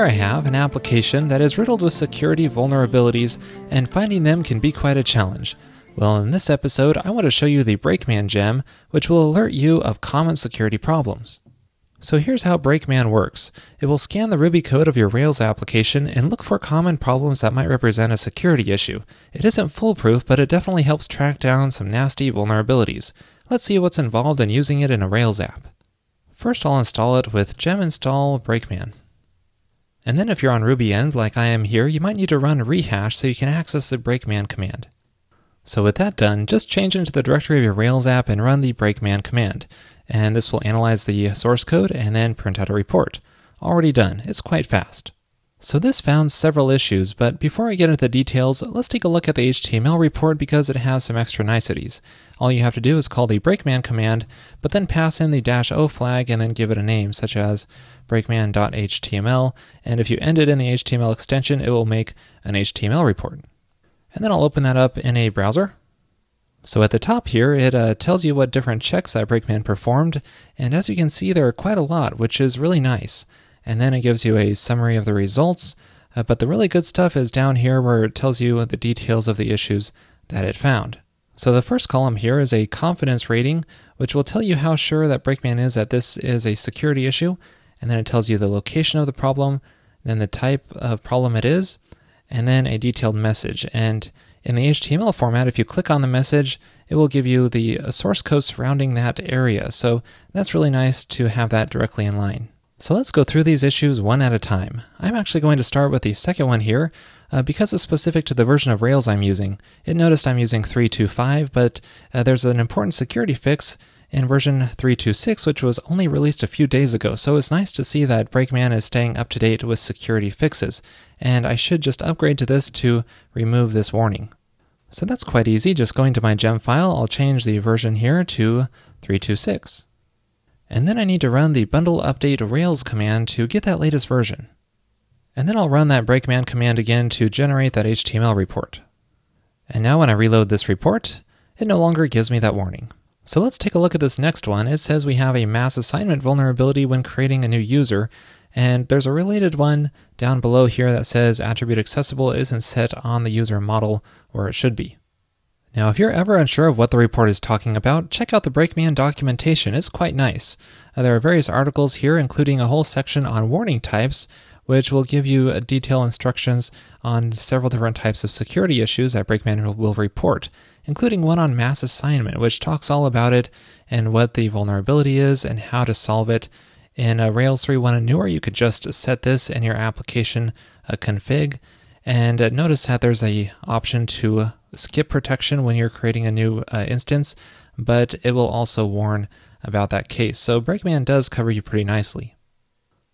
here I have an application that is riddled with security vulnerabilities, and finding them can be quite a challenge. Well, in this episode, I want to show you the Brakeman gem, which will alert you of common security problems. So here's how Brakeman works. It will scan the Ruby code of your Rails application and look for common problems that might represent a security issue. It isn't foolproof, but it definitely helps track down some nasty vulnerabilities. Let's see what's involved in using it in a Rails app. First, I'll install it with gem install Brakeman. And then if you're on rbenv, like I am here, you might need to run rehash so you can access the Brakeman command. So with that done, just change into the directory of your Rails app and run the Brakeman command and this will analyze the source code and then print out a report. Already done, it's quite fast. So this found several issues, but before I get into the details, let's take a look at the HTML report because it has some extra niceties. All you have to do is call the brakeman command, but then pass in the dash o flag and then give it a name, such as brakeman.html, and if you end it in the HTML extension, it will make an HTML report. And then I'll open that up in a browser, so at the top here, it uh, tells you what different checks that Brakeman performed, and as you can see, there are quite a lot, which is really nice. And then it gives you a summary of the results, uh, but the really good stuff is down here where it tells you the details of the issues that it found. So the first column here is a confidence rating, which will tell you how sure that Brakeman is that this is a security issue, and then it tells you the location of the problem, then the type of problem it is, and then a detailed message. And in the HTML format, if you click on the message, it will give you the source code surrounding that area. So that's really nice to have that directly in line. So let's go through these issues one at a time. I'm actually going to start with the second one here uh, because it's specific to the version of Rails I'm using. It noticed I'm using 3.2.5, but uh, there's an important security fix in version 3.2.6, which was only released a few days ago. So it's nice to see that Brakeman is staying up to date with security fixes. And I should just upgrade to this to remove this warning. So that's quite easy. Just going to my gem file, I'll change the version here to 3.2.6. And then I need to run the bundle update Rails command to get that latest version. And then I'll run that brakeman command again to generate that HTML report. And now when I reload this report, it no longer gives me that warning. So let's take a look at this next one. It says we have a mass assignment vulnerability when creating a new user, and there's a related one down below here that says attribute accessible isn't set on the user model where it should be. Now, if you're ever unsure of what the report is talking about, check out the Brakeman documentation. It's quite nice. Uh, there are various articles here, including a whole section on warning types, which will give you uh, detailed instructions on several different types of security issues that Brakeman will report including one on mass assignment, which talks all about it and what the vulnerability is and how to solve it. In uh, Rails 3.1 and newer, you could just set this in your application uh, config. And uh, notice that there's a option to skip protection when you're creating a new uh, instance, but it will also warn about that case. So Brakeman does cover you pretty nicely.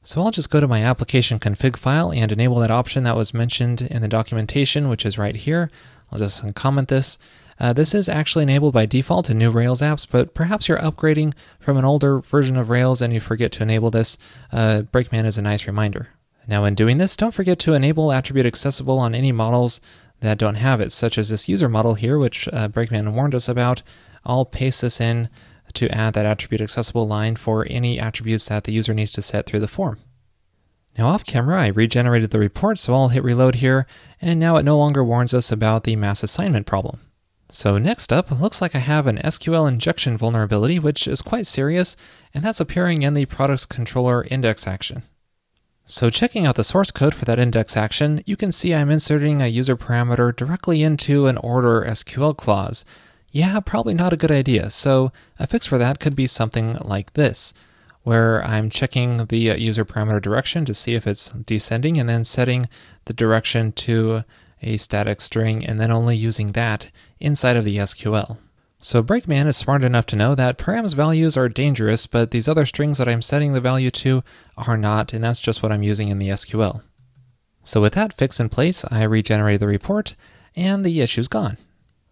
So I'll just go to my application config file and enable that option that was mentioned in the documentation, which is right here. I'll just comment this. Uh, this is actually enabled by default in new Rails apps, but perhaps you're upgrading from an older version of Rails and you forget to enable this. Uh, Brakeman is a nice reminder. Now, in doing this, don't forget to enable attribute accessible on any models that don't have it, such as this user model here, which uh, Brakeman warned us about. I'll paste this in to add that attribute accessible line for any attributes that the user needs to set through the form. Now off camera, I regenerated the report, so I'll hit reload here, and now it no longer warns us about the mass assignment problem. So next up, looks like I have an SQL injection vulnerability, which is quite serious, and that's appearing in the products controller index action. So checking out the source code for that index action, you can see I'm inserting a user parameter directly into an order SQL clause. Yeah, probably not a good idea, so a fix for that could be something like this, where I'm checking the user parameter direction to see if it's descending and then setting the direction to a static string and then only using that inside of the SQL. So Brakeman is smart enough to know that params values are dangerous, but these other strings that I'm setting the value to are not, and that's just what I'm using in the SQL. So with that fix in place, I regenerate the report, and the issue's gone.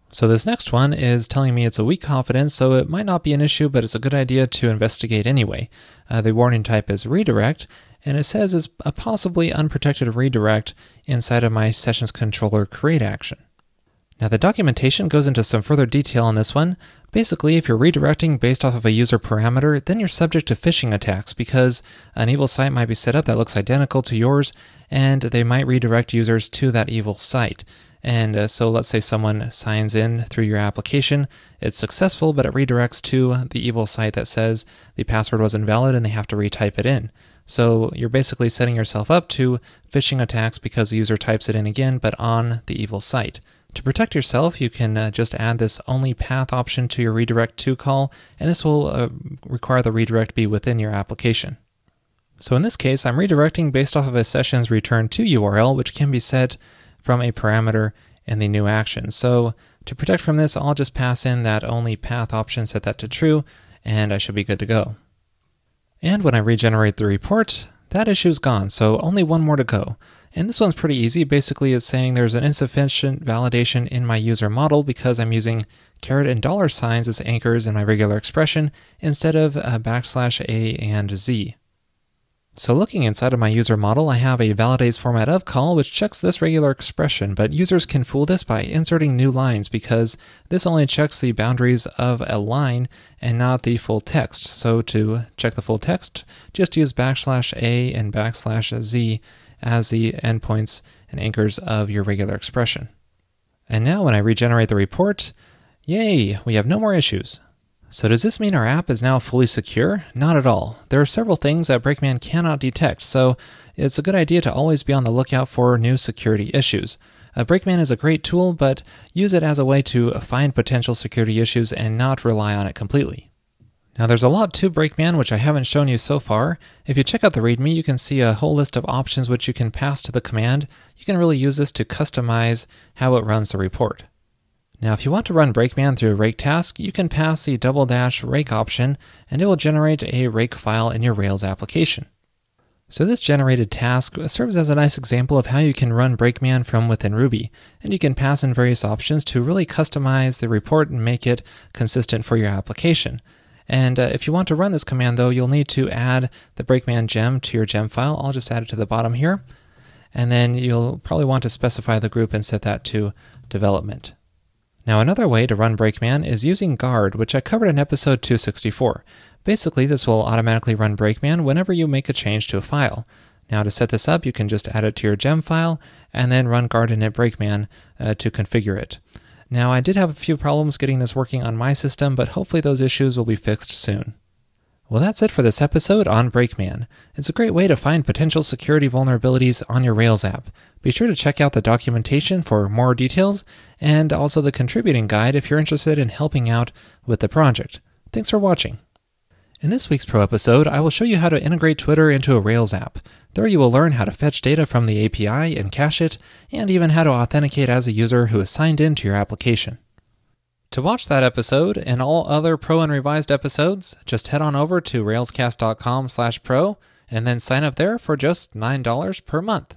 So this next one is telling me it's a weak confidence, so it might not be an issue, but it's a good idea to investigate anyway. Uh, the warning type is redirect, and it says it's a possibly unprotected redirect inside of my sessions controller create action. Now the documentation goes into some further detail on this one, Basically, if you're redirecting based off of a user parameter, then you're subject to phishing attacks because an evil site might be set up that looks identical to yours and they might redirect users to that evil site. And uh, so let's say someone signs in through your application, it's successful, but it redirects to the evil site that says the password was invalid and they have to retype it in. So you're basically setting yourself up to phishing attacks because the user types it in again, but on the evil site. To protect yourself, you can uh, just add this only path option to your redirect to call, and this will uh, require the redirect be within your application. So in this case, I'm redirecting based off of a session's return to URL, which can be set from a parameter in the new action. So to protect from this, I'll just pass in that only path option, set that to true, and I should be good to go. And when I regenerate the report, that issue is gone, so only one more to go. And this one's pretty easy. Basically, it's saying there's an insufficient validation in my user model because I'm using caret and dollar signs as anchors in my regular expression instead of uh, backslash a and z. So looking inside of my user model, I have a validates format of call, which checks this regular expression, but users can fool this by inserting new lines because this only checks the boundaries of a line and not the full text. So to check the full text, just use backslash a and backslash z as the endpoints and anchors of your regular expression. And now when I regenerate the report, yay, we have no more issues. So does this mean our app is now fully secure? Not at all. There are several things that Brakeman cannot detect, so it's a good idea to always be on the lookout for new security issues. Uh, Brakeman is a great tool, but use it as a way to find potential security issues and not rely on it completely. Now there's a lot to Brakeman which I haven't shown you so far. If you check out the README, you can see a whole list of options which you can pass to the command. You can really use this to customize how it runs the report. Now if you want to run Brakeman through a rake task, you can pass the double dash rake option and it will generate a rake file in your Rails application. So this generated task serves as a nice example of how you can run Brakeman from within Ruby, and you can pass in various options to really customize the report and make it consistent for your application. And uh, if you want to run this command though, you'll need to add the Brakeman gem to your gem file. I'll just add it to the bottom here. And then you'll probably want to specify the group and set that to development. Now, another way to run Brakeman is using guard, which I covered in episode 264. Basically, this will automatically run Brakeman whenever you make a change to a file. Now, to set this up, you can just add it to your gem file and then run guard init Brakeman uh, to configure it. Now, I did have a few problems getting this working on my system, but hopefully those issues will be fixed soon. Well, that's it for this episode on Brakeman. It's a great way to find potential security vulnerabilities on your Rails app. Be sure to check out the documentation for more details and also the contributing guide if you're interested in helping out with the project. Thanks for watching. In this week's Pro episode, I will show you how to integrate Twitter into a Rails app. There you will learn how to fetch data from the API and cache it, and even how to authenticate as a user who is signed in to your application. To watch that episode and all other Pro and Revised episodes, just head on over to railscasts.com/pro and then sign up there for just $9 per month.